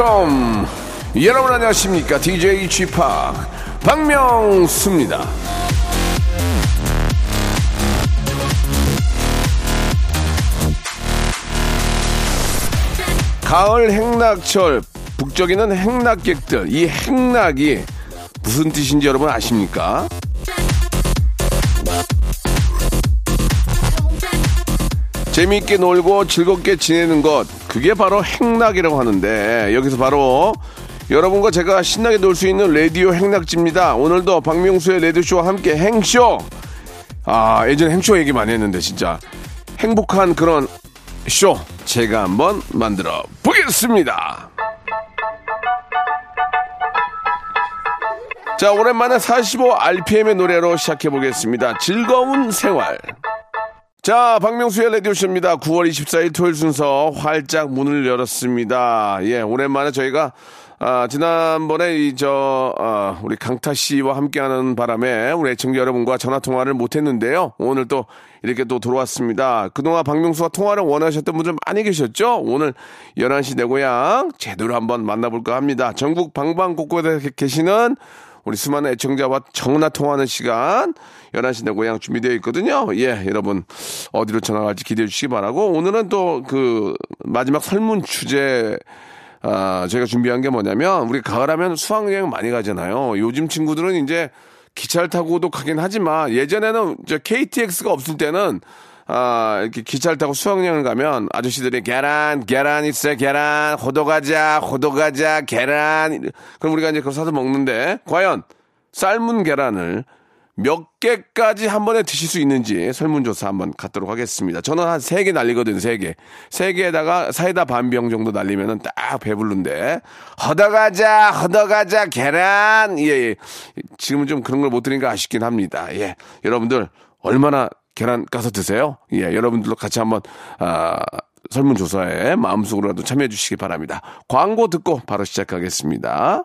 welcome. 여러분 안녕하십니까? DJ p 박명수입니다. 가을 행락철 북적이는 행락객들 이 행락이 무슨 뜻인지 여러분 아십니까? 재미있게 놀고 즐겁게 지내는 것 그게 바로 행락이라고 하는데 여기서 바로 여러분과 제가 신나게 놀 수 있는 라디오 행락지입니다. 오늘도 박명수의 라디오쇼와 함께 행쇼 아 예전에 행쇼 얘기 많이 했는데 진짜 행복한 그런 쇼 제가 한번 만들어 보겠습니다. 자 오랜만에 45rpm의 노래로 시작해 보겠습니다. 즐거운 생활. 자, 박명수의 라디오쇼입니다. 9월 24일 토요일 순서 활짝 문을 열었습니다. 예, 오랜만에 저희가, 아, 지난번에 이, 저, 아, 우리 강타 씨와 함께하는 바람에 우리 애청자 여러분과 전화 통화를 못 했는데요. 오늘 또 이렇게 또 돌아왔습니다. 그동안 박명수와 통화를 원하셨던 분들 많이 계셨죠? 오늘 11시 내 고향 제대로 한번 만나볼까 합니다. 전국 방방곡곡에 계시는 우리 수많은 애청자와 전화 통화하는 시간 11시 내 고향 준비되어 있거든요. 예, 여러분 어디로 전화 갈지 기대해 주시기 바라고 오늘은 또 그 마지막 설문 주제 아, 저희가 준비한 게 뭐냐면 우리 가을하면 수학여행 많이 가잖아요. 요즘 친구들은 이제 기차를 타고도 가긴 하지만 예전에는 저 KTX가 없을 때는 아, 이렇게 기차를 타고 수학여행을 가면 아저씨들이 계란, 계란 있어, 계란, 호도 과자, 호도 과자, 계란. 그럼 우리가 이제 그걸 사서 먹는데, 과연 삶은 계란을 몇 개까지 한 번에 드실 수 있는지 설문조사 한번 갖도록 하겠습니다. 저는 한 세 개 날리거든요, 세 개. 세 개에다가 사이다 반 병 정도 날리면은 딱 배부른데. 허더가자, 허더가자, 계란. 예, 예. 지금은 좀 그런 걸 못 드리니까 아쉽긴 합니다. 예. 여러분들, 얼마나 계란 까서 드세요? 예, 여러분들도 같이 한번, 아, 설문조사에 마음속으로라도 참여해 주시기 바랍니다. 광고 듣고 바로 시작하겠습니다.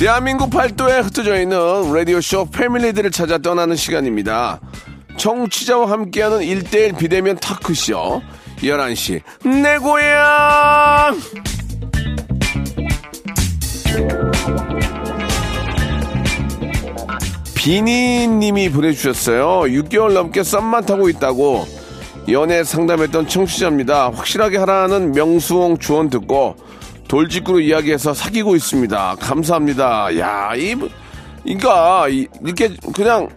대한민국 팔도에 흩어져 있는 라디오쇼 패밀리들을 찾아 떠나는 시간입니다. 청취자와 함께하는 1대1 비대면 타크쇼 11시 내 고향 비니님이 보내주셨어요. 6개월 넘게 썸만 타고 있다고 연애 상담했던 청취자입니다. 확실하게 하라는 명수홍 조언 듣고 돌직구로 이야기해서 사귀고 있습니다. 감사합니다. 야, 이, 그니까, 이렇게 그냥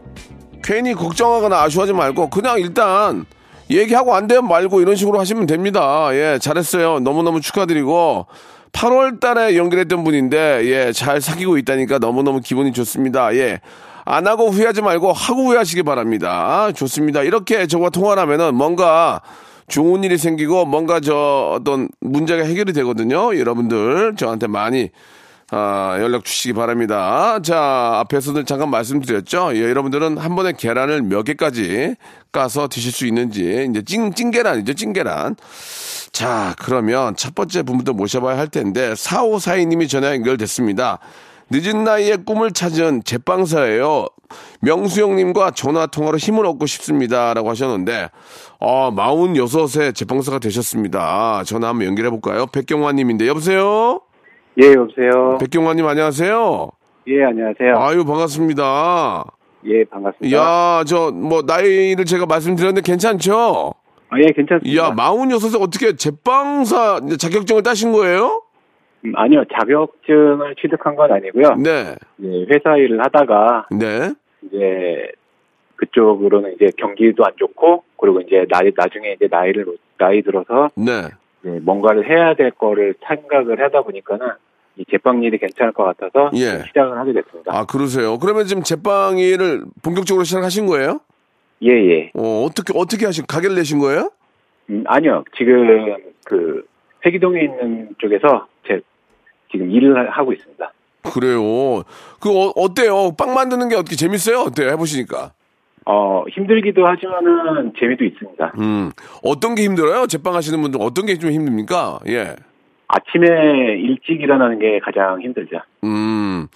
괜히 걱정하거나 아쉬워하지 말고 그냥 일단 얘기하고 안 되면 말고 이런 식으로 하시면 됩니다. 예, 잘했어요. 너무너무 축하드리고 8월 달에 연결했던 분인데 예, 잘 사귀고 있다니까 너무너무 기분이 좋습니다. 예. 안 하고 후회하지 말고 하고 후회하시기 바랍니다. 좋습니다. 이렇게 저와 통화를 하면은 뭔가 좋은 일이 생기고 뭔가 저 어떤 문제가 해결이 되거든요. 여러분들 저한테 많이 아, 연락 주시기 바랍니다. 자, 앞에서도 잠깐 말씀드렸죠. 예, 여러분들은 한 번에 계란을 몇 개까지 까서 드실 수 있는지, 이제 찐, 찐계란이죠, 찐계란. 자, 그러면 첫 번째 분부터 모셔봐야 할 텐데, 4542님이 전화 연결됐습니다. 늦은 나이에 꿈을 찾은 제빵사예요. 명수 형님과 전화 통화로 힘을 얻고 싶습니다. 라고 하셨는데, 어, 46세 제빵사가 되셨습니다. 전화 한번 연결해 볼까요? 백경화 님인데, 여보세요? 예, 여보세요. 백경화 님 안녕하세요. 예, 안녕하세요. 아유 반갑습니다. 예, 반갑습니다. 야, 저 뭐 나이를 제가 말씀드렸는데 괜찮죠? 아, 예, 괜찮습니다. 야, 46세 어떻게 제빵사 자격증을 따신 거예요? 음, 아니요, 자격증을 취득한 건 아니고요. 네. 예, 회사 일을 하다가 네. 이제 그쪽으로는 이제 경기도 안 좋고 그리고 이제 나이 나중에 이제 나이를 나이 들어서 네. 이제 뭔가를 해야 될 거를 생각을 하다 보니까는 이 제빵 일이 괜찮을 것 같아서 예. 시작을 하게 됐습니다. 아, 그러세요. 그러면 지금 제빵 일을 본격적으로 시작하신 거예요? 예, 예. 어, 어떻게, 어떻게 하신, 가게를 내신 거예요? 음, 아니요. 지금 그 회기동에 있는 쪽에서 제 지금 일을 하- 하고 있습니다. 그래요. 그, 어, 어때요? 빵 만드는 게 어떻게 재밌어요? 어때요? 해보시니까. 어, 힘들기도 하지만은 재미도 있습니다. 음, 어떤 게 힘들어요? 제빵 하시는 분들 어떤 게 좀 힘듭니까? 예. 아침에 일찍 일어나는 게 가장 힘들죠. 음,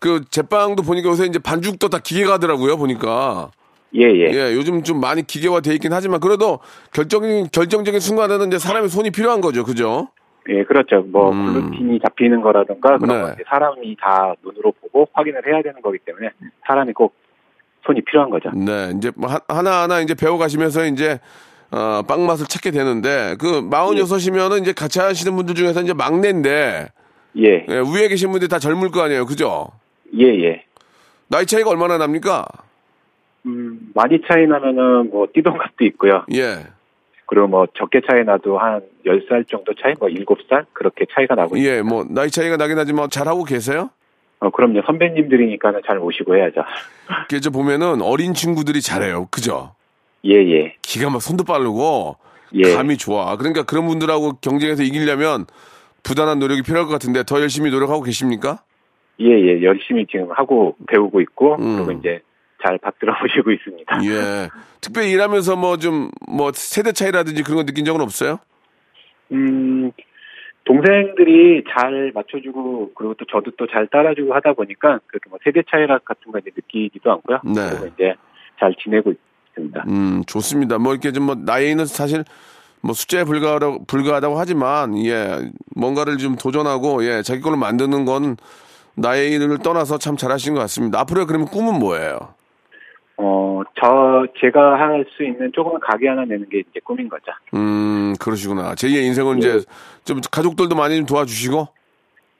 그, 제빵도 보니까 요새 이제 반죽도 다 기계가 하더라고요, 보니까. 예, 예. 예, 요즘 좀 많이 기계화 돼 있긴 하지만 그래도 결정적인, 결정적인 순간에는 이제 사람의 손이 필요한 거죠. 그죠? 예, 그렇죠. 뭐 음. 글루틴이 잡히는 거라든가 그런 네. 건 사람이 다 눈으로 보고 확인을 해야 되는 거기 때문에 사람이 꼭 손이 필요한 거죠. 네, 이제 뭐 하- 하나 하나 이제 배워가시면서 이제 어, 빵 맛을 찾게 되는데 그 마흔여섯이면은 이제 같이 하시는 분들 중에서 이제 막내인데 예, 예, 위에 계신 분들이 다 젊을 거 아니에요, 그죠? 예, 예. 나이 차이가 얼마나 납니까? 음, 많이 차이 나면은 뭐 띠동갑도 있고요. 예, 그리고 뭐 적게 차이 나도 한 10살 정도 차이, 뭐 7살? 그렇게 차이가 나고 있어요. 예, 뭐 나이 차이가 나긴 하지만 잘 하고 계세요? 어, 그럼요. 선배님들이니까는 잘 모시고 해야죠. 저 보면은 어린 친구들이 잘해요, 그죠? 예, 예. 기가 막 손도 빠르고 예. 감이 좋아. 그러니까 그런 분들하고 경쟁에서 이기려면 부단한 노력이 필요할 것 같은데 더 열심히 노력하고 계십니까? 예, 예. 열심히 지금 하고 배우고 있고, 음. 그리고 이제 잘 받들어 보시고 있습니다. 예. 특별히 일하면서 뭐좀뭐 세대 차이라든지 그런 거 느낀 적은 없어요? 음, 동생들이 잘 맞춰주고, 그리고 또 저도 또 잘 따라주고 하다 보니까, 그렇게 뭐 세대 차이라 같은 거 이제 느끼지도 않고요. 네. 그리고 이제 잘 지내고 있습니다. 음, 좋습니다. 뭐 이렇게 좀 뭐 나이는 사실 뭐 숫자에 불과하다고, 불과하다고 하지만 예, 뭔가를 좀 도전하고 예, 자기 걸로 만드는 건 나이를 떠나서 참 잘하신 것 같습니다. 앞으로 그러면 꿈은 뭐예요? 어, 저, 제가 할 수 있는 조그만 가게 하나 내는 게 이제 꿈인 거죠. 음, 그러시구나. 제2의 인생은 이제 좀 가족들도 많이 좀 도와주시고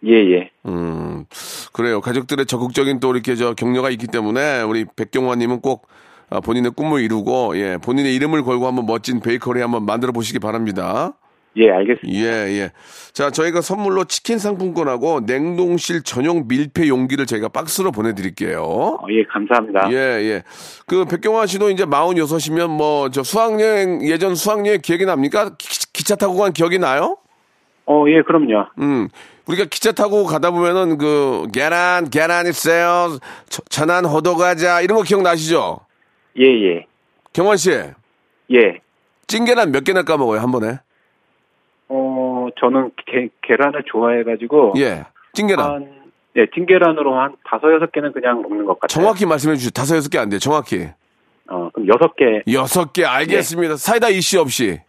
예, 예. 음, 그래요. 가족들의 적극적인 또 이렇게 저 격려가 있기 때문에 우리 백경화님은 꼭 아, 본인의 꿈을 이루고 예, 본인의 이름을 걸고 한번 멋진 베이커리 한번 만들어 보시기 바랍니다. 예, 알겠습니다. 예, 예. 자, 저희가 선물로 치킨 상품권하고 냉동실 전용 밀폐 용기를 저희가 박스로 보내드릴게요. 어, 예, 감사합니다. 예, 예. 그 백경화 씨도 이제 46이면 뭐 저 수학여행 예전 수학여행 기억이 납니까? 기, 차 타고 간 기억이 나요? 어, 예, 그럼요. 음. 우리가 기차 타고 가다 보면은 그 계란 계란 있어요. 저- 천안 호도 가자 이런 거 기억나시죠? 예, 예. 경원 씨, 예. 찐계란 몇 개나 까먹어요 한 번에? 어, 저는 게, 계란을 좋아해가지고. 예, 찐계란. 한, 예, 찐계란으로 한 다섯, 여섯 개는 그냥 먹는 것 같아요. 정확히 말씀해 주시죠. 다섯 여섯 개 안 돼요. 정확히. 어, 그럼 여섯 개 여섯 개 알겠습니다. 사이다 이씨 없이.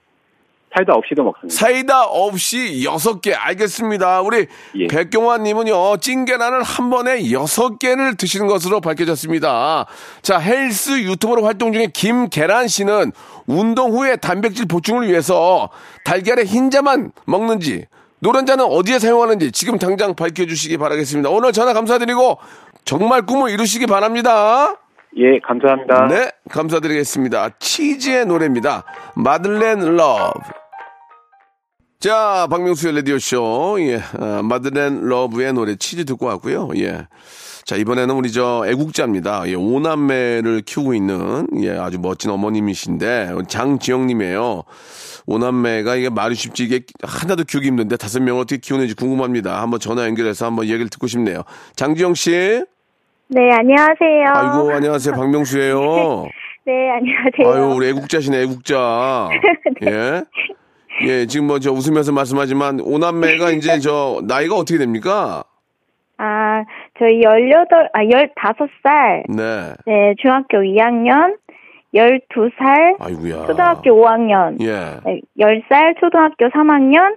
사이다 없이도 먹습니다. 사이다 없이 여섯 개 알겠습니다. 우리 예. 백경환님은요 찐계란을 한 번에 여섯 개를 드시는 것으로 밝혀졌습니다. 자 헬스 유튜버로 활동 중인 김계란 씨는 운동 후에 단백질 보충을 위해서 달걀의 흰자만 먹는지 노른자는 어디에 사용하는지 지금 당장 밝혀주시기 바라겠습니다. 오늘 전화 감사드리고 정말 꿈을 이루시기 바랍니다. 예, 감사합니다. 네, 감사드리겠습니다. 치즈의 노래입니다. Madeleine Love. 자, 박명수의 라디오쇼. 예, 어, Madeleine Love의 노래 치즈 듣고 왔고요. 예. 자, 이번에는 우리 저 애국자입니다. 예, 오남매를 키우고 있는, 예, 아주 멋진 어머님이신데, 장지영 님이에요. 오남매가 이게 말이 쉽지 이게 하나도 키우기 힘든데 다섯 명을 어떻게 키우는지 궁금합니다. 한번 전화 연결해서 한번 얘기를 듣고 싶네요. 장지영 씨. 네, 안녕하세요. 아이고, 안녕하세요. 박명수예요 네, 안녕하세요. 아유, 우리 애국자시네, 애국자. 예. 예, 지금 뭐 저 웃으면서 말씀하지만 오남매가 이제 저 나이가 어떻게 됩니까? 아, 저희 18, 아, 15살, 네. 네, 중학교 2학년, 12살, 아이고야. 초등학교 5학년, 예. 네, 10살, 초등학교 3학년,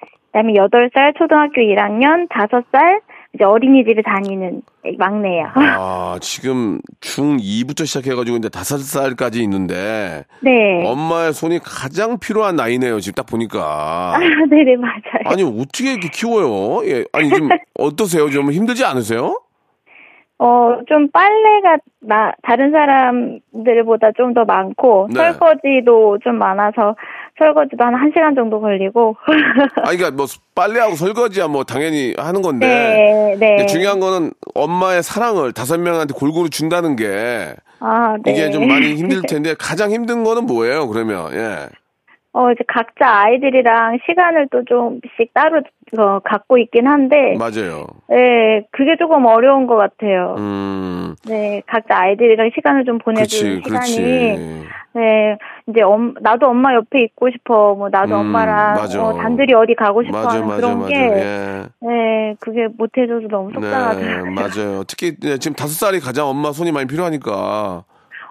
그 다음에 8살, 초등학교 1학년, 5살, 이제 어린이집에 다니는 막내예요. 아, 지금 중2부터 시작해가지고 이제 다섯 살까지 있는데 네. 엄마의 손이 가장 필요한 나이네요, 지금 딱 보니까. 아, 네네, 맞아요. 아니, 어떻게 이렇게 키워요? 예. 아니, 좀 어떠세요? 좀 힘들지 않으세요? 어, 좀 빨래가 나, 다른 사람들보다 좀 더 많고, 네. 설거지도 좀 많아서, 설거지도 한 1시간 정도 걸리고. 아, 그러니까 뭐 빨래하고 설거지야 뭐 당연히 하는 건데. 네, 네. 중요한 거는 엄마의 사랑을 다섯 명한테 골고루 준다는 게 아, 네. 이게 좀 많이 힘들 텐데 가장 힘든 거는 뭐예요? 그러면 예. 어, 이제 각자 아이들이랑 시간을 또 좀씩 따로 어, 갖고 있긴 한데, 맞아요. 네, 그게 조금 어려운 것 같아요. 음, 네, 각자 아이들이랑 시간을 좀 보내줄 시간이, 그렇지. 네, 이제 엄, 나도 엄마 옆에 있고 싶어, 뭐 나도 음, 엄마랑 맞아. 어, 단둘이 어디 가고 싶어 맞아, 하는 맞아, 그런. 게, 예. 네, 그게 못해줘서 너무 네, 속상하더라고요. 맞아요. 특히 예, 지금 다섯 살이 가장 엄마 손이 많이 필요하니까.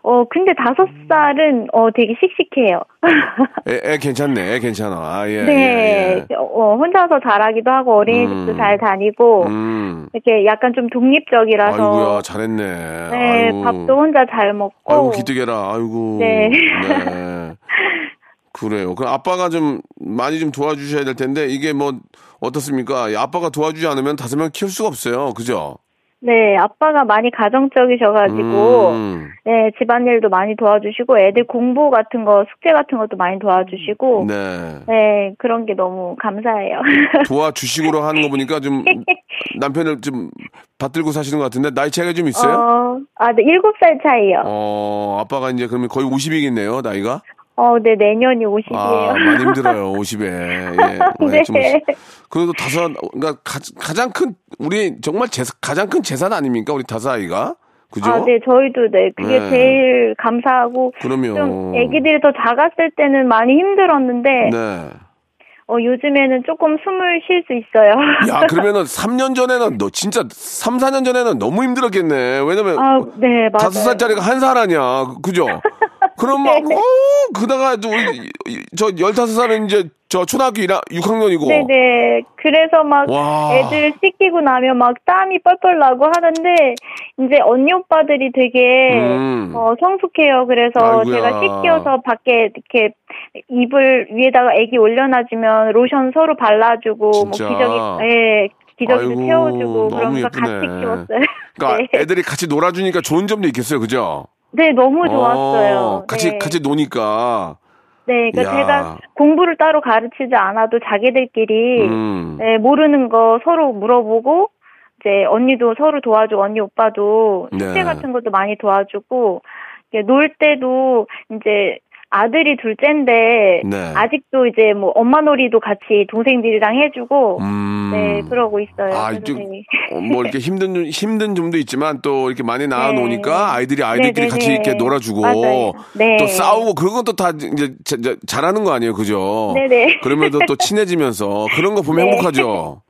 어, 근데 다섯 살은 어 되게 씩씩해요. 애, 애 괜찮네, 애 괜찮아. 아, 예. 네, 예, 어, 혼자서 잘하기도 하고 어린이집도 음. 잘 다니고 예. 음. 이렇게 약간 좀 독립적이라서. 아이고야, 잘했네. 네, 아이고. 밥도 혼자 잘 먹고. 아이고, 기특해라. 아이고. 네. 네. 그래요. 그럼 아빠가 좀 많이 좀 도와주셔야 될 텐데 이게 뭐 어떻습니까? 이 아빠가 도와주지 않으면 다섯 명 키울 수가 없어요. 그죠? 네, 아빠가 많이 가정적이셔가지고, 음. 네, 집안일도 많이 도와주시고, 애들 공부 같은 거, 숙제 같은 것도 많이 도와주시고, 네, 네. 그런 게 너무 감사해요. 도와주식으로 하는 거 보니까 좀 남편을 좀 받들고 사시는 것 같은데 나이 차이가 좀 있어요? 어, 아, 네, 일곱 살 차이요. 어, 아빠가 이제 그러면 거의 50이겠네요, 나이가? 어, 네, 내년이 50이에요. 아, 많이 힘들어요, 50에. 예. 네. 좀 그래도 다섯, 그러니까 가, 가장 큰, 우리 정말 재, 가장 큰 재산 아닙니까? 우리 다섯 아이가? 그죠? 아, 네, 저희도 네, 그게 네. 제일 감사하고, 그럼요. 좀 애기들이 더 작았을 때는 많이 힘들었는데, 네. 어, 요즘에는 조금 숨을 쉴 수 있어요. 야, 그러면은 3년 전에는 너 진짜 3, 4년 전에는 너무 힘들었겠네. 왜냐면 아, 네, 맞아요. 다섯 살짜리가 한 살 아니야. 그죠? 그럼 막, 네. 어, 그다가 우리 저 15살은 이제 저 초등학교 6학년이고. 네네. 그래서 막 와. 애들 씻기고 나면 막 땀이 뻘뻘 나고 하는데 이제 언니 오빠들이 되게 음. 어, 성숙해요. 그래서 아이고야. 제가 씻겨서 밖에 이렇게 이불 위에다가 애기 올려놔주면 로션 서로 발라주고 진짜? 뭐 기저귀 예 기저귀도 아이고, 너무 그러면서. 같이 키웠어요. 그러니까 네. 애들이 같이 놀아주니까 좋은 점도 있겠어요. 그죠? 네 너무 좋았어요. 어, 같이 네. 같이 노니까. 네, 그러니까 야. 제가 공부를 따로 가르치지 않아도 자기들끼리 음. 네, 모르는 거 서로 물어보고 이제 언니도 서로 도와주고 언니 오빠도 숙제 네. 같은 것도 많이 도와주고 놀 때도 이제 아들이 둘째인데 네. 아직도 이제 뭐 엄마 놀이도 같이 동생들이랑 해주고 음. 네 그러고 있어요. 아, 좀, 어, 뭐 이렇게 힘든 점- 힘든 점도 있지만 또 이렇게 많이 낳아 네. 놓으니까 아이들이 아이들끼리 네네네. 같이 이렇게 놀아주고. 네. 또 싸우고 그런 것도 다 이제 자- 자- 잘하는 거 아니에요, 그죠? 네네. 그러면서 또 친해지면서 그런 거 보면 네. 행복하죠.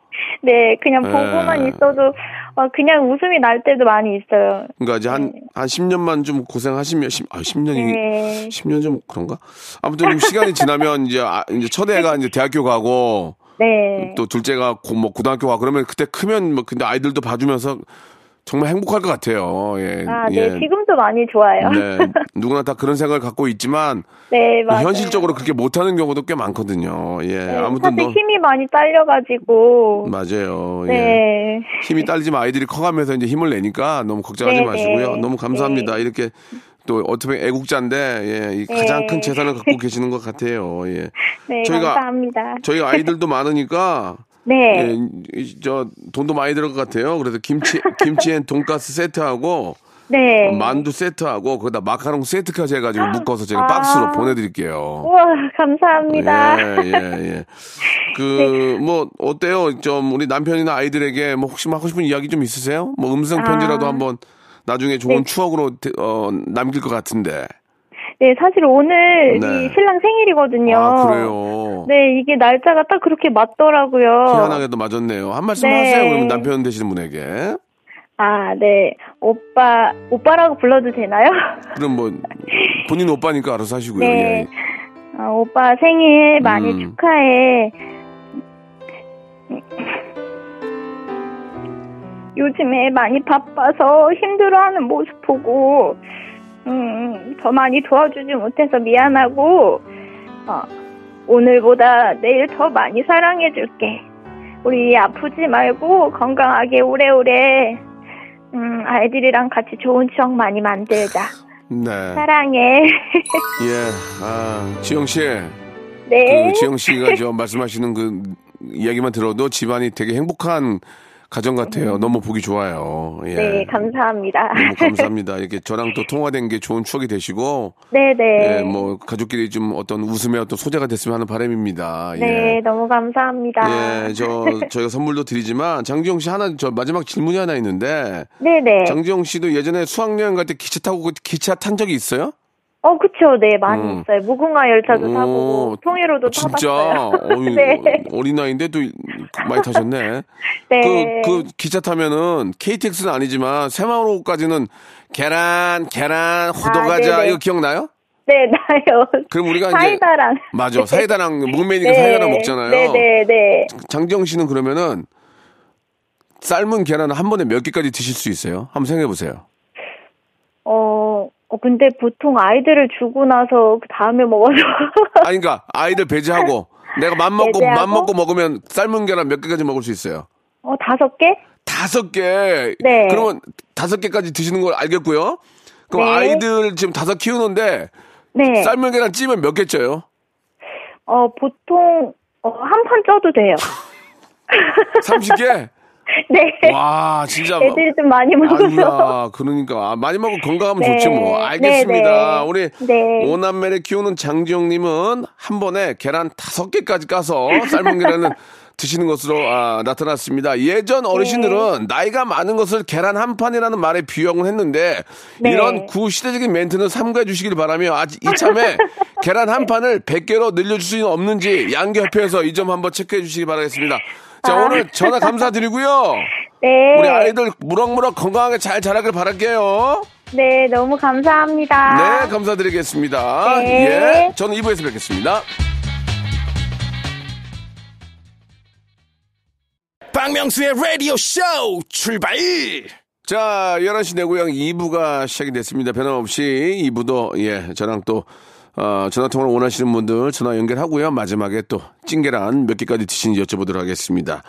네 그냥 네. 보고만 있어도 어, 그냥 웃음이 날 때도 많이 있어요. 그러니까 이제 한한 10년만 좀 고생하시면 10, 아 10년이 네. 10년 좀 그런가? 아무튼 좀 시간이 지나면 이제 아, 이제 첫 애가 이제 대학교 가고 네. 또 둘째가 고, 뭐 고등학교 가고 그러면 그때 크면 뭐 근데 아이들도 봐주면서 정말 행복할 것 같아요. 예. 아, 네. 예. 지금도 많이 좋아요. 네. 누구나 다 그런 생각을 갖고 있지만 네, 맞아요. 현실적으로 그렇게 못 하는 경우도 꽤 많거든요. 예. 네, 아무튼 사실 너 힘이 많이 딸려 가지고. 맞아요. 예. 네. 힘이 딸리지만 아이들이 커 가면서 이제 힘을 내니까 너무 걱정하지 네, 마시고요. 네. 너무 감사합니다. 이렇게 또 어떻게 애국자인데 예, 이 가장 네. 큰 재산을 갖고 계시는 것 같아요. 예. 네, 저희가- 감사합니다. 저희 아이들도 많으니까 네. 예, 이- 저 돈도 많이 들을 것 같아요. 그래서 김치 김치엔 돈가스 세트하고 네. 만두 세트하고 거기다 마카롱 세트까지 해가지고 묶어서 제가 아. 박스로 보내드릴게요. 우와, 감사합니다. 예, 예, 예. 그, 뭐, 어때요? 좀, 우리 남편이나 아이들에게 뭐, 혹시 뭐 하고 싶은 이야기 좀 있으세요? 뭐, 음성 편지라도 아. 한번 나중에 좋은 네. 추억으로, 대- 어, 남길 것 같은데. 네, 사실 오늘 네. 이 신랑 생일이거든요. 아, 그래요? 네, 이게 날짜가 딱 그렇게 맞더라고요. 희한하게도 맞았네요. 한 말씀 네. 하세요. 그러면 남편 되시는 분에게. 아, 네. 오빠, 오빠라고 불러도 되나요? 그럼 뭐, 본인 오빠니까 알아서 하시고요. 네. 예. 아, 오빠 생일 많이 음. 축하해. 요즘에 많이 바빠서 힘들어하는 모습 보고 음, 더 많이 도와주지 못해서 미안하고 어, 오늘보다 내일 더 많이 사랑해줄게. 우리 아프지 말고 건강하게 오래오래 음, 아이들이랑 같이 좋은 추억 많이 만들자. 네. 사랑해. 예. 아, 지영 씨. 네. 그 지영 씨가 저 말씀하시는 그 이야기만 들어도 집안이 되게 행복한 가정 같아요. 너무 보기 좋아요. 예. 네, 감사합니다. 너무 감사합니다. 이렇게 저랑 또 통화된 게 좋은 추억이 되시고, 네 네. 예, 뭐 가족끼리 좀 어떤 웃음의 어떤 소재가 됐으면 하는 바람입니다. 네, 예. 너무 감사합니다. 예, 저 저희가 선물도 드리지만 장지영 씨 하나 저 마지막 질문이 하나 있는데 네 네. 장지영 씨도 예전에 수학여행 갈 때 기차 타고 그 기차 탄 적이 있어요? 어, 그쵸. 네, 많이 음. 있어요. 무궁화 열차도 오, 타보고, 통일호도 진짜 타봤어요. 어이, 네. 어린 나이인데 또 많이 타셨네. 네. 그, 그 기차 타면은 KTX는 아니지만 새마을호까지는 계란, 계란, 호두과자 아. 이거 기억나요? 네, 나요. 그럼 우리가 이제 사이다랑. 맞아 사이다랑 목매니까 네. 사이다랑 먹잖아요. 네 네 네. 장지영 씨는 그러면은 삶은 계란을 한 번에 몇 개까지 드실 수 있어요? 한번 생각해 보세요. 어, 어, 근데 보통 아이들을 주고 나서 그 다음에 먹어서. 아니 그러니까 아이들 배제하고 내가 맘 먹고 배제하고? 맘 먹고 먹으면 삶은 계란 몇 개까지 먹을 수 있어요? 어, 다섯 개? 다섯 개. 네. 그러면 다섯 개까지 드시는 걸 알겠고요. 그럼 네. 아이들 지금 다섯 키우는데 네. 삶은 계란 찌면 몇 개 쪄요? 어, 보통, 어, 한 판 쪄도 돼요. 30개? 네. 와, 진짜. 애들이 좀 많이 먹어서. 그러니까. 아, 많이 먹고 건강하면 네. 좋지 뭐. 알겠습니다. 네, 네. 우리 네. 오남매를 키우는 장지영님은 한 번에 계란 다섯 개까지 까서 삶은 계란을 드시는 것으로 아, 나타났습니다. 예전 어르신들은 나이가 많은 것을 계란 한 판이라는 말에 비유하곤 했는데 네. 이런 구시대적인 멘트는 삼가해 주시길 바라며 아직 이참에 계란 한 판을 100개로 늘려줄 수는 없는지 양계협회에서 이 점 한번 체크해 주시기 바라겠습니다. 자, 아. 오늘 전화 감사드리고요. 네. 우리 아이들 무럭무럭 건강하게 잘 자라길 바랄게요. 네, 너무 감사합니다. 네, 감사드리겠습니다. 네. 예, 저는 2부에서 뵙겠습니다. 박명수의 라디오 쇼 출발 자, 11시 내 고향 2부가 시작이 됐습니다. 변함없이 2부도, 예, 저랑 또, 어, 전화통화를 원하시는 분들 전화 연결하고요. 마지막에 또 찐계란 몇 개까지 드시는지 여쭤보도록 하겠습니다.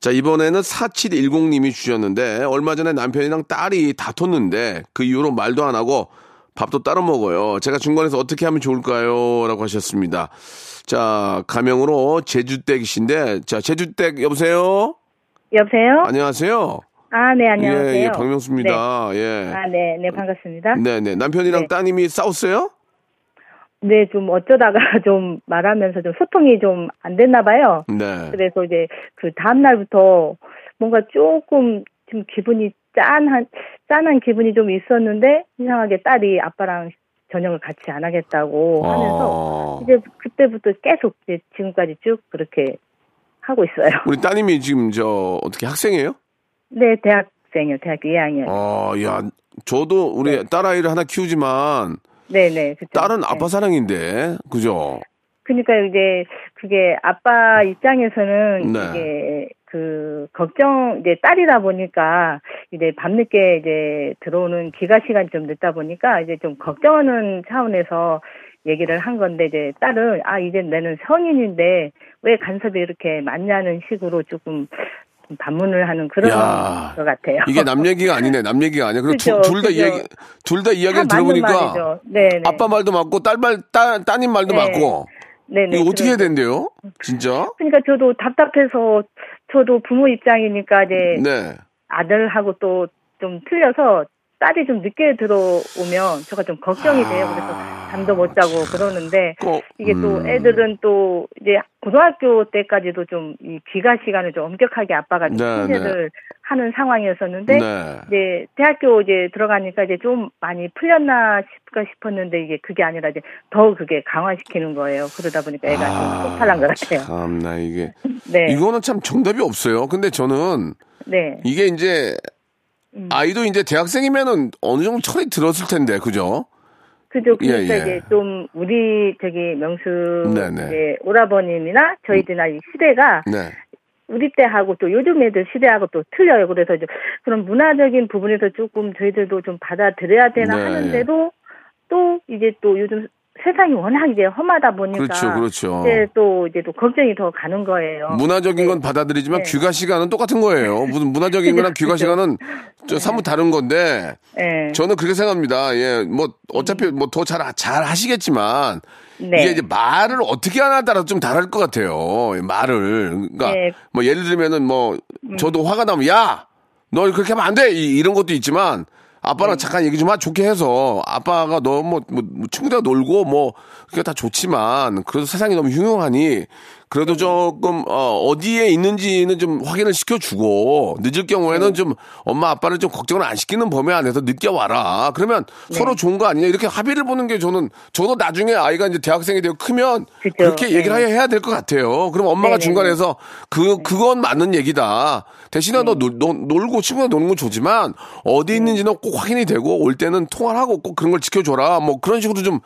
자, 이번에는 4710님이 주셨는데, 얼마 전에 남편이랑 딸이 다퉜는데, 그 이후로 말도 안 하고 밥도 따로 먹어요. 제가 중간에서 어떻게 하면 좋을까요? 라고 하셨습니다. 자, 가명으로 제주댁이신데, 자, 제주댁 여보세요? 여보세요? 안녕하세요. 아, 네, 안녕하세요. 예, 예, 박명수입니다. 네. 예. 아, 네, 네, 반갑습니다. 네, 네. 남편이랑 네. 따님이 싸웠어요? 네, 좀 어쩌다가 좀 말하면서 좀 소통이 좀 안 됐나 봐요. 네. 그래서 이제 그 다음날부터 뭔가 조금 좀 기분이 짠한, 짠한 기분이 좀 있었는데 이상하게 딸이 아빠랑 저녁을 같이 안 하겠다고 하면서 어, 이제 그때부터 계속 이제 지금까지 쭉 그렇게 하고 있어요. 우리 따님이 지금 저 어떻게 학생이에요? 네, 대학생이요. 대학교 2학년. 어, 야, 저도 우리 딸아이를 하나 키우지만 네네. 그쵸. 딸은 네. 아빠 사랑인데, 그죠? 그러니까 이제 그게 아빠 입장에서는 네. 이게 그 걱정 이제 딸이다 보니까 이제 밤늦게 이제 들어오는 기가 시간이 좀 늦다 보니까 이제 좀 걱정하는 차원에서 얘기를 한 건데 이제 딸은 아 이제 나는 성인인데 왜 간섭이 이렇게 많냐는 식으로 조금 좀 반문을 하는 그런 야, 것 같아요. 이게 남 얘기가 아니네. 남 얘기가 아니야. 그리고 둘 다. 이야기, 둘 다 이야기를 다 맞는 들어보니까 말이죠. 네네. 아빠 말도 맞고 딸 말, 따, 따님 말도 네. 맞고 네네. 이거 어떻게 해야 그래서- 된대요? 진짜? 그러니까 저도 답답해서 저도 부모 입장이니까 이제 네. 아들하고 또 좀 틀려서 딸이 좀 늦게 들어오면 제가 좀 걱정이 돼요. 그래서 잠도 못 자고 그러는데 꼭, 이게 또 음. 애들은 또 이제 고등학교 때까지도 좀 이 귀가 시간을 좀 엄격하게 아빠가 좀 네, 통제를 하는 상황이었었는데 네. 이제 대학교 이제 들어가니까 이제 좀 많이 풀렸나 싶까 싶었는데 이게 그게 아니라 이제 더 그게 강화시키는 거예요. 그러다 보니까 애가 좀 폭발한 것 같아요. 참나 이게 네, 이거는 참 정답이 없어요. 근데 저는 네, 이게 이제 음. 아이도 이제 대학생이면은 어느 정도 철이 들었을 텐데 그죠? 그죠. 그러니까 예, 예. 이제 좀 우리 저기 명수. 이제 오라버님이나 저희들이나 이 시대가 네. 우리 때하고 또 요즘 애들 시대하고 또 틀려요. 그래서 이제 그런 문화적인 부분에서 조금 저희들도 좀 받아들여야 되나 네. 하는데도 또 이제 또 요즘 세상이 워낙 이제 험하다 보니까 그렇죠, 그렇죠. 이제 또 이제 또 걱정이 더 가는 거예요. 문화적인 건 받아들이지만 네. 귀가 시간은 똑같은 거예요. 무슨 문화적인 거랑 귀가 그죠. 시간은 저 사뭇 다른 건데 네. 저는 그렇게 생각합니다. 예, 뭐 어차피 뭐 더 잘잘 하시겠지만 네. 이게 이제 말을 어떻게 하나 따라 좀 다를 것 같아요. 이 말을 그러니까 네. 뭐 예를 들면은 뭐 저도 화가 나면 야 너 그렇게 하면 안 돼 이 런 것도 있지만 아빠랑 잠깐 얘기 좀 하 좋게 해서. 아빠가 너무 뭐, 뭐 친구들과 놀고 뭐 그게 다 좋지만 그래도 세상이 너무 흉흉하니 그래도 조금 어, 어디에 있는지는 좀 확인을 시켜주고 늦을 경우에는 좀 엄마 아빠를 좀 걱정을 안 시키는 범위 안에서 늦게 와라 그러면 서로 좋은 거 아니냐 이렇게 합의를 보는 게 저는 저도 나중에 아이가 이제 대학생이 되고 크면 그죠. 그렇게 얘기를 네. 해야 될 것 같아요. 그럼 엄마가 네네네. 중간에서 그 그건 맞는 얘기다. 대신에 너 놀, 놀- 놀고 친구랑 노는 건 좋지만 어디 있는지는 꼭 확인이 되고 올 때는 통화를 하고 꼭 그런 걸 지켜줘라. 뭐 그런 식으로 좀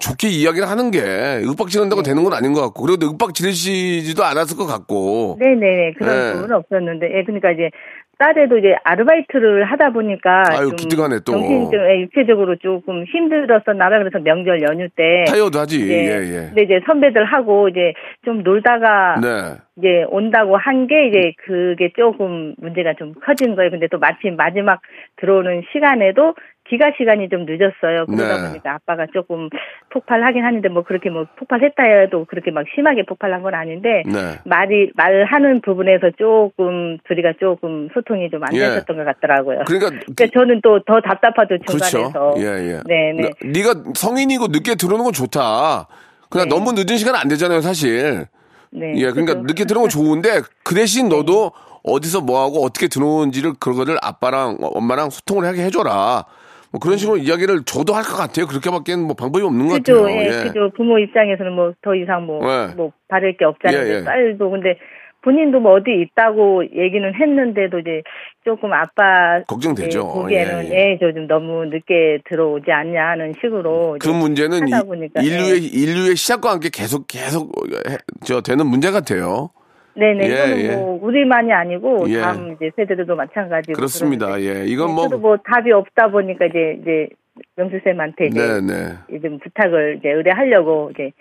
좋게 이야기를 하는 게 윽박 지른다고 되는 건 아닌 것 같고 그래도 윽박 지르시지도 않았을 것 같고 네네 그런 네. 부분은 없었는데 예 그러니까 이제 딸에도 이제 아르바이트를 하다 보니까 아유, 좀 기특하네, 또. 정신적 예, 육체적으로 조금 힘들었었나봐 그래서 명절 연휴 때 타이어도 하지. 이제 예, 예. 근데 이제 선배들하고 이제 좀 놀다가 네. 이제 온다고 한 게 이제 그게 조금 문제가 좀 커진 거예요. 근데 또 마침 마지막 들어오는 시간에도 기가 시간이 좀 늦었어요. 그러다 네. 보니까 아빠가 조금 폭발하긴 하는데 뭐 그렇게 뭐 폭발했다 해도 그렇게 막 심하게 폭발한 건 아닌데 네. 말이 말하는 부분에서 조금 둘이가 조금 소통이 좀안 예. 되셨던 것 같더라고요. 그러니까 그러니까 저는 또 더 답답하도 그렇죠. 중간에서 예, 예. 네네 너- 네가 성인이고 늦게 들어오는 건 좋다. 그냥 네. 너무 늦은 시간 안 되잖아요, 사실. 네 예, 그러니까 그죠. 늦게 들어오면 좋은데 그 대신 너도 어디서 뭐 하고 어떻게 들어오는지를 그거를 아빠랑 어, 엄마랑 소통을 하게 해줘라. 뭐 그런 식으로 이야기를 저도 할 것 같아요. 그렇게밖에 뭐 방법이 없는 것 그죠, 같아요. 예, 그죠. 부모 입장에서는 뭐 더 이상 뭐, 네. 뭐, 바랄 게 없잖아요. 예, 예. 딸도 근데 본인도 뭐 어디 있다고 얘기는 했는데도 이제 조금 아빠 걱정되죠. 예, 보기에는 예, 예. 예, 저좀 너무 늦게 들어오지 않냐 하는 식으로 그 문제는 이- 인류의 예. 인류의 시작과 함께 계속 계속 해- 저 되는 문제 같아요. 네네 예, 이거는 예. 뭐 우리만이 아니고 예. 다음 이제 세대들도 마찬가지고 그렇습니다. 그러는데 예, 이건 예, 뭐 저도 뭐 답이 없다 보니까 이제 이제 명수 쌤한테 이제 네, 네. 이제 좀 부탁을 이제 의뢰하려고 이제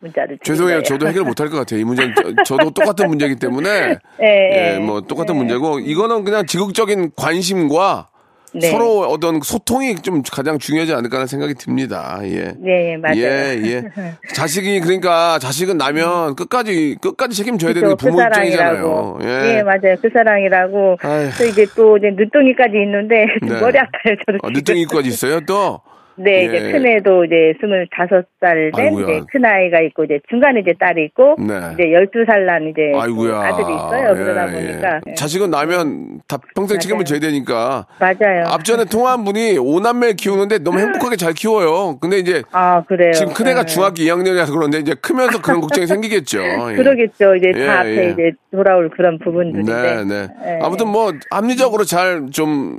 문자를 죄송해요. 저도 해결 못할 것 같아요. 이 문제는 저, 도 똑같은 문제이기 때문에 예, 예, 예. 뭐 똑같은 예. 문제고 이거는 그냥 지극적인 관심과 네. 서로 어떤 소통이 좀 가장 중요하지 않을까 하는 생각이 듭니다. 예. 네, 맞아요. 예, 예. 자식이 그러니까 자식은 나면 끝까지 끝까지 책임져야 되는 게 그죠, 부모 입장이잖아요. 예. 맞아요. 그 사랑이라고. 아휴. 또 이제 또 이제 늦둥이까지 있는데 네. 머리 아파요. 저도. 어, 지금. 늦둥이까지 있어요 또. 네, 예. 이제 큰 애도 이제 스물다섯 살된 아이고야. 이제 큰 아이가 있고 이제 중간에 이제 딸이 있고 네. 이제 열두 살 난 이제 아이고야. 아들이 있어요. 그러다 예, 보니까 예. 예. 자식은 나면 다 평생 책임을 맞아요. 져야 되니까. 맞아요. 앞전에 통화한 분이 오남매 키우는데 너무 행복하게 잘 키워요. 근데 이제 아 그래요. 지금 큰 애가 예. 중학교 2학년이라서 그런데 이제 크면서 그런 걱정이 생기겠죠. 예. 그러겠죠. 이제 예, 다 앞에 예. 이제 돌아올 그런 부분들인데. 네, 네. 예. 아무튼 뭐 합리적으로 잘 좀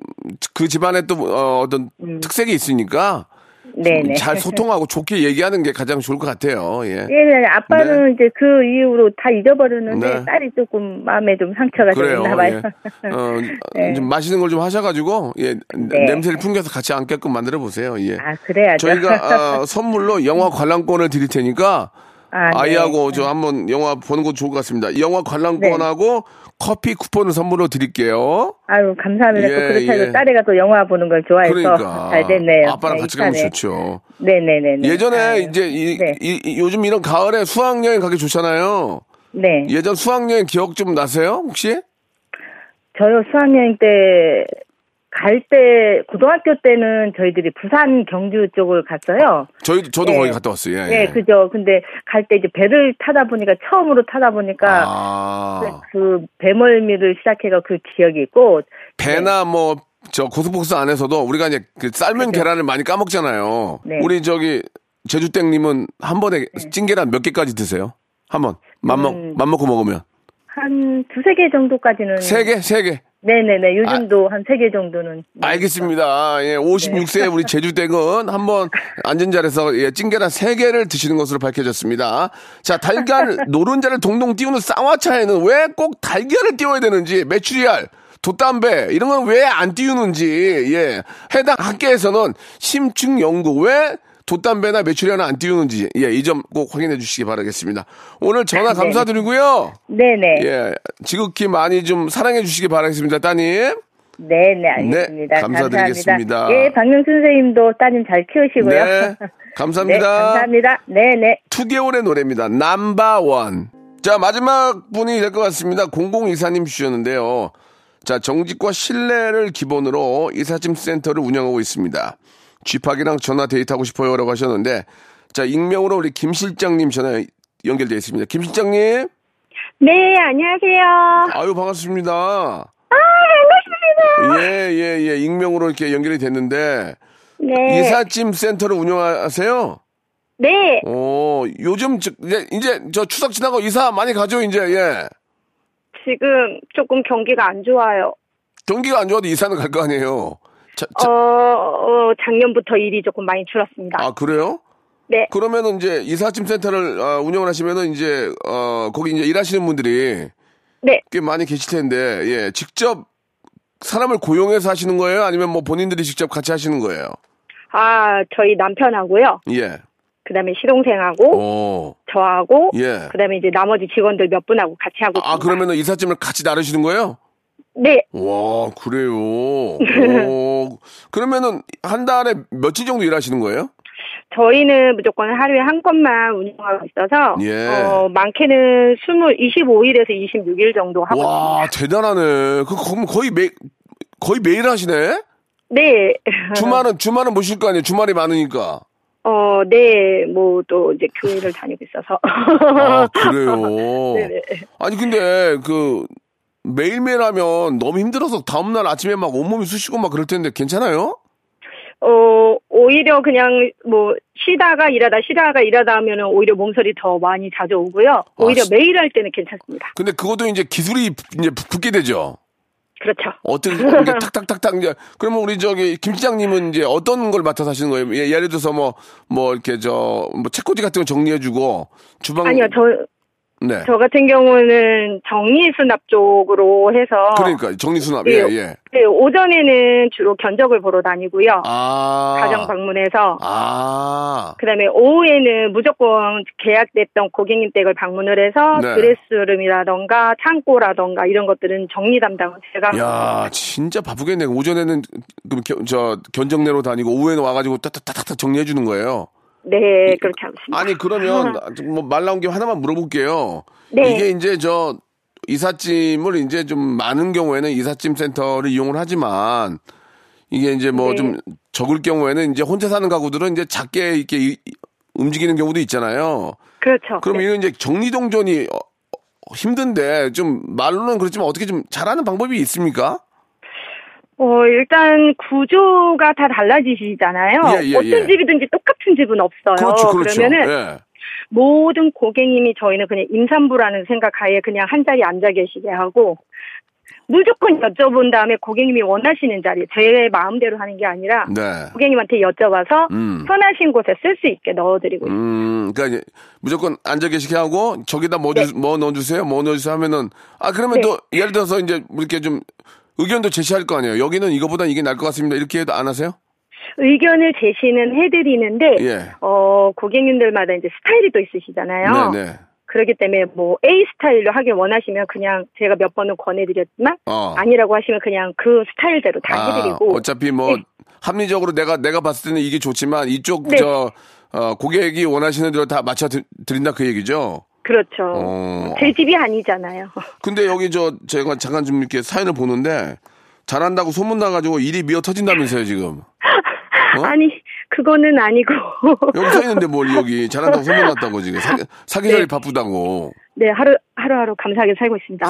그 집안에 또 어, 떤 특색이 있으니까 음. 네네. 잘 소통하고 좋게 얘기하는 게 가장 좋을 것 같아요. 예. 예, 네, 아빠는 이제 그 이후로 다 잊어버렸는데 네. 딸이 조금 마음에 좀 상처가 좀 그래요. 있나 봐요. 예. 어, 네. 좀 맛있는 걸 좀 하셔가지고 예, 네. 냄새를 풍겨서 같이 앉게끔 만들어 보세요. 예. 아, 그래야죠. 저희가 어, 선물로 영화 관람권을 드릴 테니까 아, 네. 아이하고 저 한번 영화 보는 것도 좋을 것 같습니다. 영화 관람권하고 커피 쿠폰을 선물로 드릴게요. 아유, 감사합니다. 예, 또 그렇다고 예. 딸애가 또 영화 보는 걸 좋아해서 그러니까 잘 됐네요. 아빠랑 네, 같이 가면. 좋죠. 네네네. 예전에 이제 이, 네. 이- 이- 요즘 이런 가을에 수학여행 가기 좋잖아요. 네. 예전 수학여행 기억 좀 나세요? 혹시? 저요 수학여행 때, 갈 때, 고등학교 때는 저희들이 부산 경주 쪽을 갔어요. 저희 저도 예. 거기 갔다 왔어요. 예, 네, 예. 그죠. 근데 갈 때 이제 배를 타다 보니까, 처음으로 타다 보니까, 아, 그 배멀미를 시작해가 그 기억이 있고, 배나 뭐 저 고속버스 안에서도 우리가 이제 그 삶은 계란을 많이 까먹잖아요. 네. 우리 저기 제주땡님은 한 번에 찐계란 몇 개까지 드세요? 한 번. 맘먹 음. 맘먹고 먹으면 한 두세 개 정도까지는. 세 개, 세 개. 네네네. 요즘도 한세 개 정도는. 알겠습니다. 예, 56세 우리 제주댁은 한번 앉은 자리에서 예, 찐계란 3개를 드시는 것으로 밝혀졌습니다. 자, 달걀 노른자를 동동 띄우는 쌍화차에는 왜 꼭 달걀을 띄워야 되는지 메추리알 돛담배 이런 건 왜 안 띄우는지 예 해당 학계에서는 심층 연구 왜 돛담배나 메추리알은 안 띄우는지 예, 이 점 꼭 확인해 주시기 바라겠습니다. 오늘 전화 네. 감사드리고요. 네네. 예, 지극히 많이 좀 사랑해 주시기 바라겠습니다, 따님. 네네, 알겠습니다. 네, 감사드리겠습니다. 감사합니다. 예, 박명수 선생님도 따님 잘 키우시고요. 네, 감사합니다. 네, 감사합니다. 네네. 2개월의 노래입니다. 넘버원. 자, 마지막 분이 될 것 같습니다. 0024님 주셨는데요. 자, 정직과 신뢰를 기본으로 이삿짐 센터를 운영하고 있습니다. 쥐팍이랑 전화 데이트하고 싶어요. 라고 하셨는데, 자, 익명으로 우리 김 실장님 전화 연결되어 있습니다. 김 실장님. 네, 안녕하세요. 아유, 반갑습니다. 아, 반갑습니다. 예, 예, 예. 익명으로 이렇게 연결이 됐는데, 네. 이삿짐 센터를 운영하세요? 네. 오, 요즘, 저, 이제, 이제, 저 추석 지나고 이사 많이 가죠, 이제, 예. 지금 조금 경기가 안 좋아요. 경기가 안 좋아도 이사는 갈 거 아니에요. 자, 자, 어, 어, 작년부터 일이 조금 많이 줄었습니다. 아, 그래요? 네. 그러면은 이제 이삿짐 센터를 아, 운영을 하시면은 이제, 어, 거기 이제 일하시는 분들이 네. 꽤 많이 계실 텐데, 예, 직접 사람을 고용해서 하시는 거예요? 아니면 뭐 본인들이 직접 같이 하시는 거예요? 아, 저희 남편하고요. 예. 그 다음에 시동생하고, 오, 저하고, 예. 그 다음에 이제 나머지 직원들 몇 분하고 같이 하고 있습니다. 아, 그러면은 이삿짐을 같이 나르시는 거예요? 네. 와, 그래요. 오, 그러면은 한 달에 며칠 정도 일하시는 거예요? 저희는 무조건 하루에 한 건만 운영하고 있어서, 예. 어, 많게는 20, 25일에서 26일 정도 하고 와, 대단하네. 그, 그럼 거의 매, 거의 매일 하시네? 네. 주말은, 주말은 못쉴거 아니에요? 주말이 많으니까. 어, 네, 뭐, 또, 이제, 교회를 다니고 있어서. 아, 그래요? 네네. 아니, 근데, 그, 매일매일 하면 너무 힘들어서 다음날 아침에 막 온몸이 쑤시고 막 그럴 텐데 괜찮아요? 어, 오히려 그냥, 뭐, 쉬다가 일하다, 쉬다가 일하다 하면은 오히려 몸살이 더 많이 자주 오고요. 오히려 시- 매일 할 때는 괜찮습니다. 근데 그것도 이제 기술이 이제 붙게 되죠? 그렇죠. 어떻게, 이렇게 탁탁탁탁, 이제, 그러면 우리 저기, 김 시장님은 이제 어떤 걸 맡아서 하시는 거예요? 예, 예를 들어서 뭐, 뭐, 이렇게 저, 뭐, 책꽂이 같은 거 정리해주고, 주방. 아니요, 저, 네. 저 같은 경우는 정리수납 쪽으로 해서. 그러니까, 정리수납, 예, 네. 예. 네, 오전에는 주로 견적을 보러 다니고요. 아. 가정 방문해서. 아. 그 다음에 오후에는 무조건 계약됐던 고객님 댁을 방문을 해서 네. 드레스룸이라던가 창고라던가 이런 것들은 정리 담당을 제가 야, 진짜 바쁘겠네. 오전에는 그 겨- 저 견적내로 다니고 오후에는 와 가지고 따따따따 정리해 주는 거예요. 네 그렇게 하고 있습니다. 아니 그러면 뭐 말 나온 김에 하나만 물어볼게요. 네. 이게 이제 저 이삿짐을 이제 좀 많은 경우에는 이삿짐 센터를 이용을 하지만 이게 이제 뭐 네. 좀 적을 경우에는 이제 혼자 사는 가구들은 이제 작게 이렇게 이- 이- 움직이는 경우도 있잖아요. 그렇죠. 그럼 네. 이건 이제 정리동전이 어, 어, 힘든데 좀 말로는 그렇지만 어떻게 좀 잘하는 방법이 있습니까? 어 일단 구조가 다 달라지시잖아요. 예, 예, 어떤 예. 집이든지 똑같은 집은 없어요. 그렇죠, 그렇죠. 러면은 예. 모든 고객님이 저희는 그냥 임산부라는 생각 하에 그냥 한 자리에 앉아 계시게 하고 무조건 여쭤본 다음에 고객님이 원하시는 자리 제 마음대로 하는 게 아니라 네. 고객님한테 여쭤봐서 음. 편하신 곳에 쓸 수 있게 넣어드리고 있습니다. 음, 그러니까 무조건 앉아 계시게 하고 저기다 뭐, 주, 뭐 넣어주세요, 뭐 넣어주세요 하면은 아 그러면 네. 또 예를 들어서 이제 이렇게 좀 의견도 제시할 거 아니에요. 여기는 이거보다 이게 나을 것 같습니다. 이렇게 해도 안 하세요? 의견을 제시는 해드리는데 예. 어 고객님들마다 이제 스타일이 또 있으시잖아요. 네, 네. 그렇기 때문에 뭐 A 스타일로 하길 원하시면 그냥 제가 몇 번은 권해드렸지만 어. 아니라고 하시면 그냥 그 스타일대로 다 아, 해드리고 어차피 뭐 네. 합리적으로 내가 내가 봤을 때는 이게 좋지만 이쪽 네. 저 어, 고객이 원하시는 대로 다 맞춰 드- 드린다 그 얘기죠. 그렇죠. 어. 제 집이 아니잖아요. 근데 여기 저 제가 잠깐 좀 이렇게 사연을 보는데 잘한다고 소문 나가지고 일이 미어 터진다면서요 지금. 어? 아니 그거는 아니고 여기 써 있는데 뭘 여기 잘한다고 소문 났다고 지금 사기, 사기자리 바쁘다고. 네 하루 하루하루 감사하게 살고 있습니다.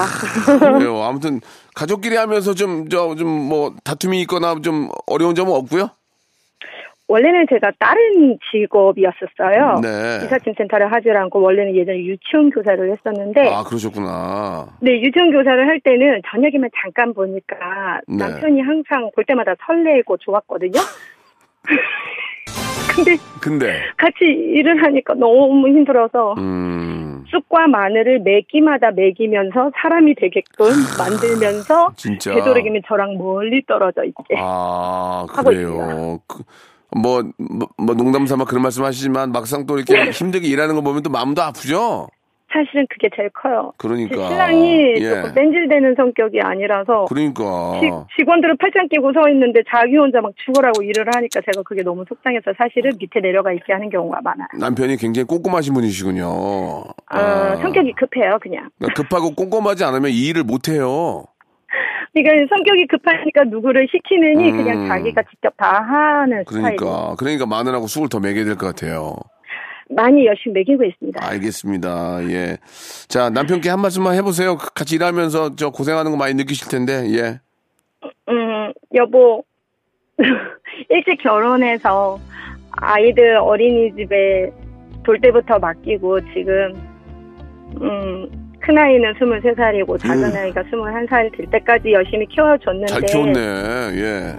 그래요. 아무튼 가족끼리 하면서 좀 저 좀 뭐 다툼이 있거나 좀 어려운 점은 없고요. 원래는 제가 다른 직업이었었어요. 네. 이삿짐 센터를 하지 않고 원래는 예전에 유치원 교사를 했었는데 아 그러셨구나. 네, 유치원 교사를 할 때는 저녁이면 잠깐 보니까 네. 남편이 항상 볼 때마다 설레고 좋았거든요. 근데 근데 같이 일을 하니까 너무 힘들어서 음 쑥과 마늘을 매 끼마다 먹이면서 사람이 되게끔 만들면서 진짜. 되도록이면 저랑 멀리 떨어져 있게. 아 하고 그래요. 그, 뭐, 뭐, 뭐 농담 삼아 그런 말씀 하시지만 막상 또 이렇게 힘들게 일하는 거 보면 또 마음도 아프죠? 사실은 그게 제일 커요. 그러니까. 제 신랑이 예. 조금 뺀질대는 성격이 아니라서 그러니까. 지, 직원들은 팔짱 끼고 서 있는데 자기 혼자 막 죽으라고 일을 하니까 제가 그게 너무 속상해서 사실은 밑에 내려가 있게 하는 경우가 많아요. 남편이 굉장히 꼼꼼하신 분이시군요. 어, 아. 성격이 급해요, 그냥. 그러니까 급하고 꼼꼼하지 않으면 이 일을 못 해요. 그러니까 성격이 급하니까 누구를 시키느니 음. 그냥 자기가 직접 다 하는 스타일이에요. 그러니까. 그러니까 마늘하고 쑥을 더 먹여야 될 것 같아요. 많이 열심히 먹이고 있습니다. 알겠습니다. 예. 자, 남편께 한 말씀만 해보세요. 같이 일하면서 저 고생하는 거 많이 느끼실 텐데, 예. 음, 여보, 일찍 결혼해서 아이들 어린이집에 돌 때부터 맡기고 지금, 음, 큰아이는 23살이고 작은 아이가 21살 될 때까지 열심히 키워줬는데. 음. 잘 키웠네. 예.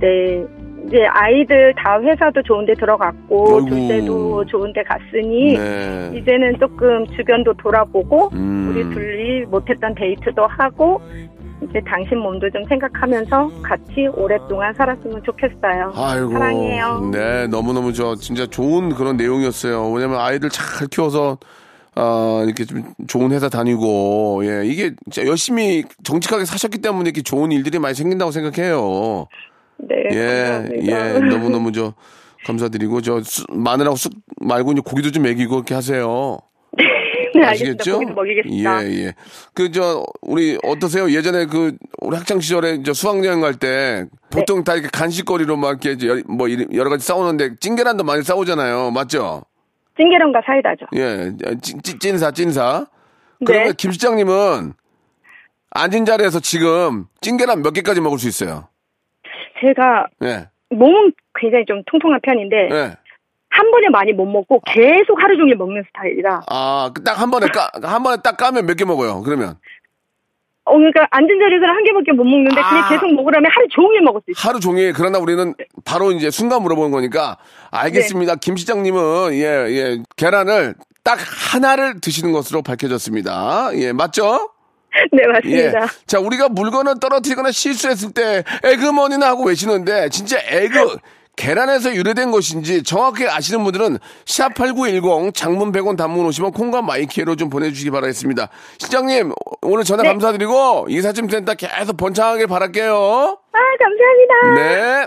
네. 이제 아이들 다 회사도 좋은 데 들어갔고, 아이고. 둘째도 좋은 데 갔으니, 네. 이제는 조금 주변도 돌아보고, 음. 우리 둘이 못했던 데이트도 하고 이제 당신 몸도 좀 생각하면서 같이 오랫동안 살았으면 좋겠어요. 아이고. 사랑해요. 네, 너무너무 저 진짜 좋은 그런 내용이었어요. 왜냐면 아이들 잘 키워서 아, 이렇게 좀 좋은 회사 다니고, 예, 이게 진짜 열심히 정직하게 사셨기 때문에 이렇게 좋은 일들이 많이 생긴다고 생각해요. 네, 예, 감사합니다. 예, 너무너무 저 감사드리고, 저 쑥- 마늘하고 쑥 말고 이제 고기도 좀 먹이고 이렇게 하세요. 네. 아시겠죠? 고기도 먹이겠습니다. 예, 예. 그, 저, 우리, 어떠세요? 예전에 그, 우리 학창시절에 저 수학여행 갈 때, 보통 다 이렇게 간식거리로 막 이렇게 뭐 여러 가지 싸우는데, 찐계란도 많이 싸우잖아요. 맞죠? 찐계란과 사이다죠. 예, 찐, 찐- 찐사, 찐사. 그러면 네. 김 시장님은 앉은 자리에서 지금 찐계란 몇 개까지 먹을 수 있어요? 제가 예, 몸은 굉장히 좀 통통한 편인데 예. 한 번에 많이 못 먹고 계속 하루 종일 먹는 스타일이라 아, 딱 한 번에 까, 한 번에 딱 까면 몇 개 먹어요, 그러면? 어, 그러니까 앉은 자리에서 는 한 개밖에 못 먹는데 아. 그냥 계속 먹으라면 하루 종일 먹을 수 있어요. 하루 종일 그러나 우리는 바로 이제 순간 물어보는 거니까 알겠습니다. 네. 김 시장님은 예, 예, 계란을 딱 하나를 드시는 것으로 밝혀졌습니다. 예, 맞죠? 네, 예. 맞습니다. 자, 우리가 물건을 떨어뜨리거나 실수했을 때 에그머니나 하고 외치는데 진짜 egg 계란에서 유래된 것인지 정확히 아시는 분들은 샵8910 장문 100원 단문 50원 콩과 마이케이로 좀 보내주시기 바라겠습니다. 실장님 오늘 전화 네. 감사드리고 이사짐 센터 계속 번창하길 바랄게요. 아, 감사합니다. 네.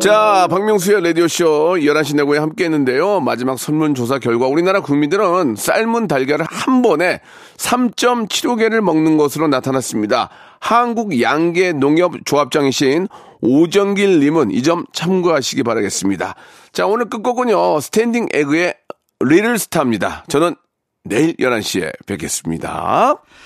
자, 박명수의 라디오쇼 11시 내고에 함께 했는데요. 마지막 설문조사 결과 우리나라 국민들은 삶은 달걀을 한 번에 3.75개를 먹는 것으로 나타났습니다. 한국 양계 농협 조합장이신 오정길 님은 이 점 참고하시기 바라겠습니다. 자, 오늘 끝곡은요. 스탠딩 에그의 리를 스타입니다. 저는 내일 11시에 뵙겠습니다.